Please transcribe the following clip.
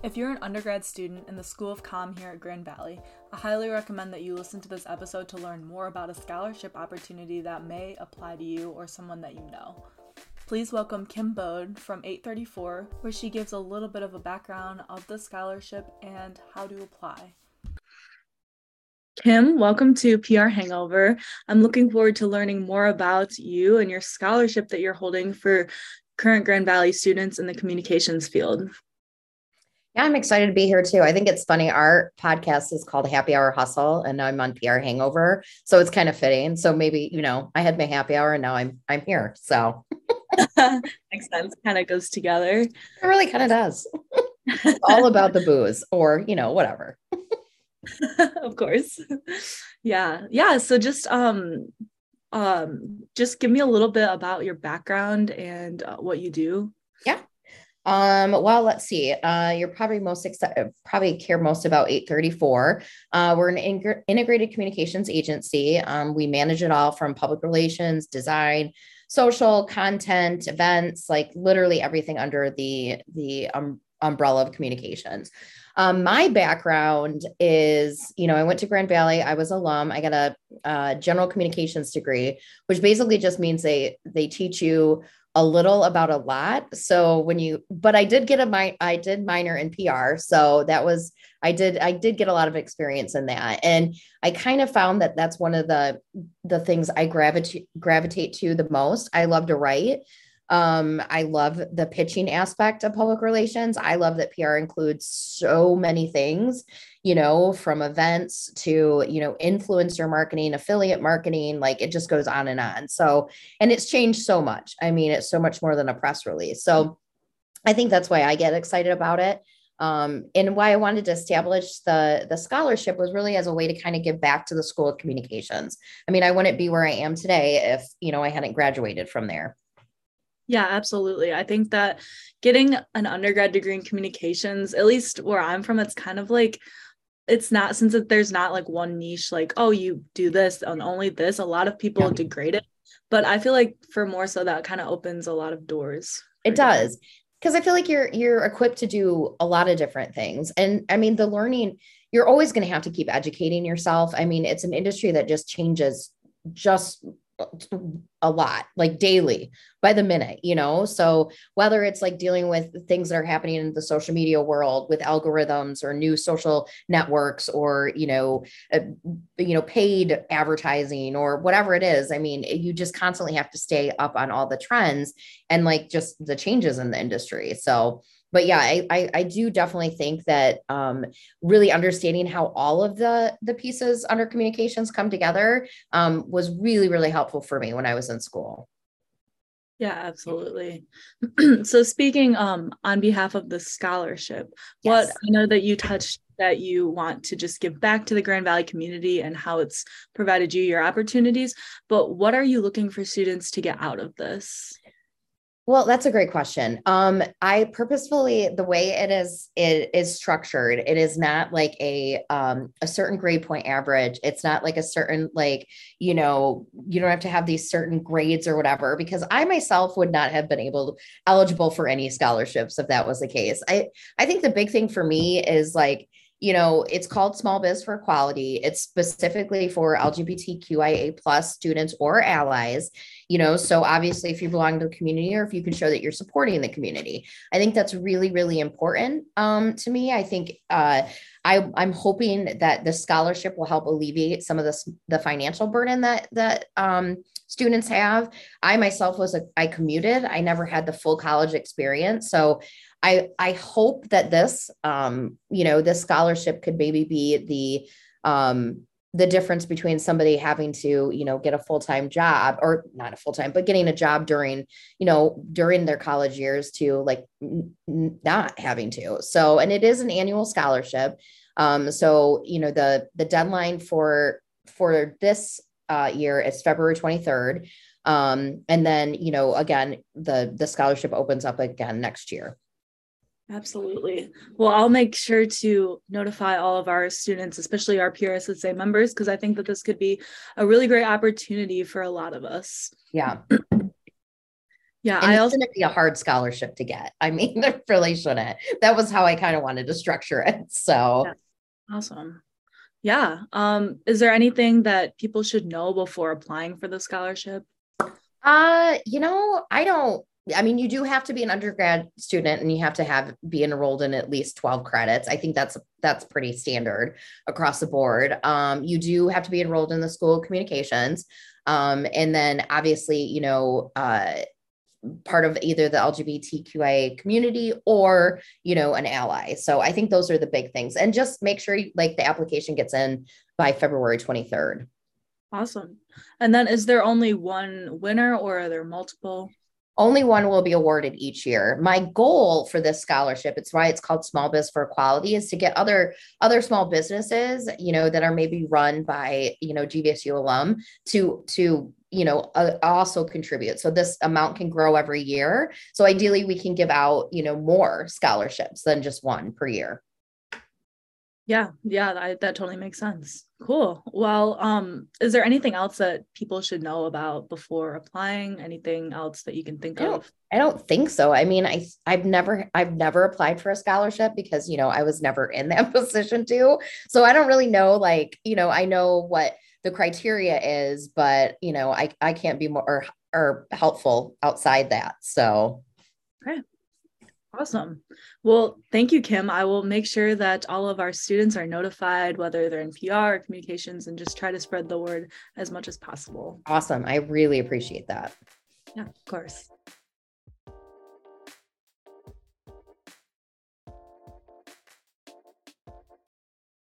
If you're an undergrad student in the School of Com here at Grand Valley, I highly recommend that you listen to this episode to learn more about a scholarship opportunity that may apply to you or someone that you know. Please welcome Kim Bode from 834, where she gives a little bit of a background of the scholarship and how to apply. Kim, welcome to PR Hangover. I'm looking forward to learning more about you and your scholarship that you're holding for current Grand Valley students in the communications field. Yeah, I'm excited to be here too. I think it's funny. Our podcast is called Happy Hour Hustle, and now I'm on PR Hangover, so it's kind of fitting. So maybe you know, I had my happy hour, and now I'm I'm here. So makes sense. Kind of goes together. It really kind of does. it's all about the booze, or you know, whatever. of course. Yeah. Yeah. So just um um just give me a little bit about your background and uh, what you do. Yeah. Um, well, let's see. Uh, you're probably most excited, probably care most about 834. Uh, we're an in- integrated communications agency. Um, we manage it all from public relations, design, social content, events, like literally everything under the the um, umbrella of communications. Um, my background is, you know, I went to Grand Valley. I was alum. I got a, a general communications degree, which basically just means they they teach you a little about a lot. So when you, but I did get a my I did minor in PR, so that was I did I did get a lot of experience in that, and I kind of found that that's one of the the things I gravitate gravitate to the most. I love to write. Um, I love the pitching aspect of public relations. I love that PR includes so many things, you know, from events to, you know, influencer marketing, affiliate marketing, like it just goes on and on. So, and it's changed so much. I mean, it's so much more than a press release. So I think that's why I get excited about it. Um, and why I wanted to establish the the scholarship was really as a way to kind of give back to the School of Communications. I mean, I wouldn't be where I am today if you know I hadn't graduated from there. Yeah, absolutely. I think that getting an undergrad degree in communications, at least where I'm from, it's kind of like it's not since there's not like one niche like oh you do this and only this a lot of people yeah. degrade it. But i feel like for more so that kind of opens a lot of doors it does. Because i feel like you're you're equipped to do a lot of different things. And i mean the learning you're always going to have to keep educating yourself. I mean it's an industry that just changes just a lot like daily by the minute you know? So whether it's like dealing with things that are happening in the social media world with algorithms or new social networks or you know uh, you know paid advertising or whatever it is i mean you just constantly have to stay up on all the trends and like just the changes in the industry. So but yeah, I, I, I do definitely think that um, really understanding how all of the the pieces under communications come together um, was really really helpful for me when I was in school. Yeah, absolutely. so speaking um, on behalf of the scholarship, yes. what I know that you touched that you want to just give back to the Grand Valley community and how it's provided you your opportunities, but what are you looking for students to get out of this? Well, that's a great question. Um, I purposefully the way it is it is structured. It is not like a um, a certain grade point average. It's not like a certain like you know you don't have to have these certain grades or whatever. Because I myself would not have been able eligible for any scholarships if that was the case. I I think the big thing for me is like you know it's called small biz for equality. It's specifically for lgbtqia plus students or allies you know so obviously if you belong to the community or if you can show that you're supporting the community. I think that's really really important um, to me. I think uh, I, i'm hoping that the scholarship will help alleviate some of the, the financial burden that that um, students have. I myself was a i commuted. I never had the full college experience. So I I hope that this um, you know this scholarship could maybe be the um, the difference between somebody having to you know get a full-time job or not a full-time but getting a job during you know during their college years to like n- not having to. So and it is an annual scholarship. Um, so you know the the deadline for for this uh, year it's february 23rd um, and then you know again the the scholarship opens up again next year Absolutely. Well, I'll make sure to notify all of our students, especially our PRSSA members, because I think that this could be a really great opportunity for a lot of us. Yeah. Yeah, and I it's also going to be a hard scholarship to get. I mean, it really shouldn't. That was how I kind of wanted to structure it. So, Yeah. awesome. Yeah. Um, is there anything that people should know before applying for the scholarship? uh, you know, I don't. I mean, you do have to be an undergrad student, and you have to have be enrolled in at least twelve credits. I think that's that's pretty standard across the board. Um, you do have to be enrolled in the School of Communications, um, and then obviously, you know, uh, part of either the LGBTQIA community or, you know, an ally. So I think those are the big things. And just make sure like the application gets in by February 23rd. Awesome. And then is there only one winner or are there multiple? Only one will be awarded each year. My goal for this scholarship, it's why it's called Small Biz for Equality, is to get other other small businesses, you know, that are maybe run by, you know, GVSU alum to to you know uh, also contribute. So this amount can grow every year. So ideally we can give out you know more scholarships than just one per year Yeah, yeah, I, that totally makes sense. Cool. Well, um, is there anything else that people should know about before applying? Anything else that you can think I of? I don't think so. I mean, I I've never I've never applied for a scholarship because you know I was never in that position to. So I don't really know like, you know, I know what the criteria is, but you know, I I can't be more or, or helpful outside that. So Awesome. Well, thank you, Kim. I will make sure that all of our students are notified, whether they're in PR or communications, and just try to spread the word as much as possible. awesome. I really appreciate that. Yeah, of course.